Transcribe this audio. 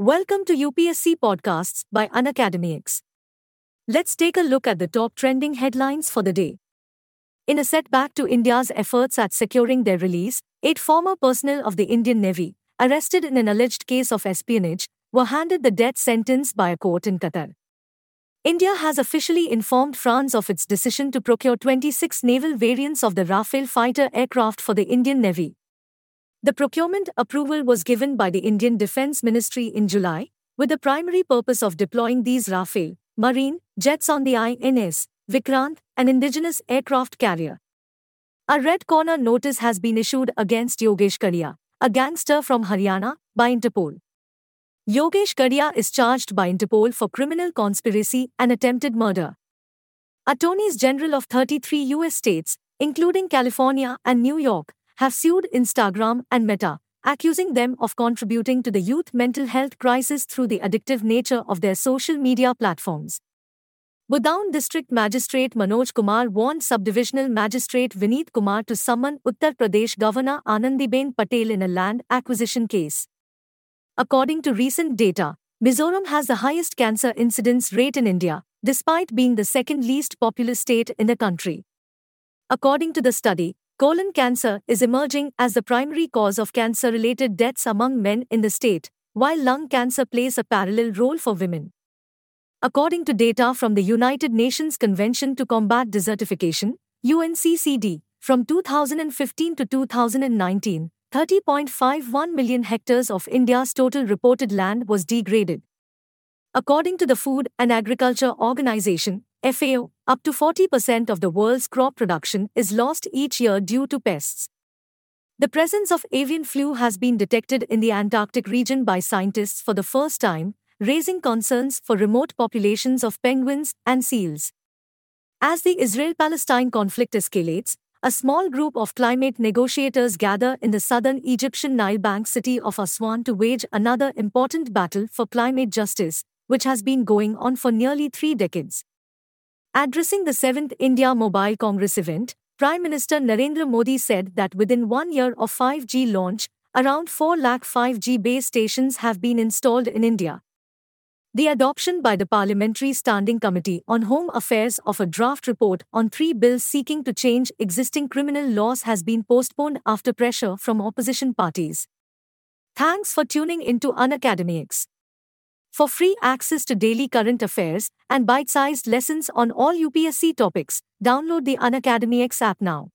Welcome to UPSC Podcasts by Unacademy X. Let's take a look at the top trending headlines for the day. In a setback to India's efforts at securing their release, eight former personnel of the Indian Navy, arrested in an alleged case of espionage, were handed the death sentence by a court in Qatar. India has officially informed France of its decision to procure 26 naval variants of the Rafale fighter aircraft for the Indian Navy. The procurement approval was given by the Indian Defence Ministry in July, with the primary purpose of deploying these Rafale Marine jets on the INS Vikrant, an indigenous aircraft carrier. A red corner notice has been issued against Yogesh Kadian, a gangster from Haryana, by Interpol. Yogesh Kadian is charged by Interpol for criminal conspiracy and attempted murder. Attorneys General of 33 US states, including California and New York, have sued Instagram and Meta, accusing them of contributing to the youth mental health crisis through the addictive nature of their social media platforms. Budaun District Magistrate Manoj Kumar warned Subdivisional Magistrate Vineet Kumar to summon Uttar Pradesh Governor Anandiben Patel in a land acquisition case. According to recent data, Mizoram has the highest cancer incidence rate in India, despite being the second least populous state in the country. According to the study, Colon cancer is emerging as the primary cause of cancer related deaths among men in the state, while lung cancer plays a parallel role for women. According to data from the United Nations Convention to Combat Desertification, UNCCD, from 2015 to 2019, 30.51 million hectares of India's total reported land was degraded. According to the Food and Agriculture Organization, FAO, up to 40% of the world's crop production is lost each year due to pests. The presence of avian flu has been detected in the Antarctic region by scientists for the first time, raising concerns for remote populations of penguins and seals. As the Israel Palestine conflict escalates, a small group of climate negotiators gather in the southern Egyptian Nile Bank city of Aswan to wage another important battle for climate justice, which has been going on for nearly three decades. Addressing the 7th India Mobile Congress event, Prime Minister Narendra Modi said that within one year of 5G launch, around 4 lakh 5G base stations have been installed in India. The adoption by the Parliamentary Standing Committee on Home Affairs of a draft report on three bills seeking to change existing criminal laws has been postponed after pressure from opposition parties. Thanks for tuning into Unacademy X. For free access to daily current affairs and bite sized lessons on all UPSC topics, download the Unacademy X app now.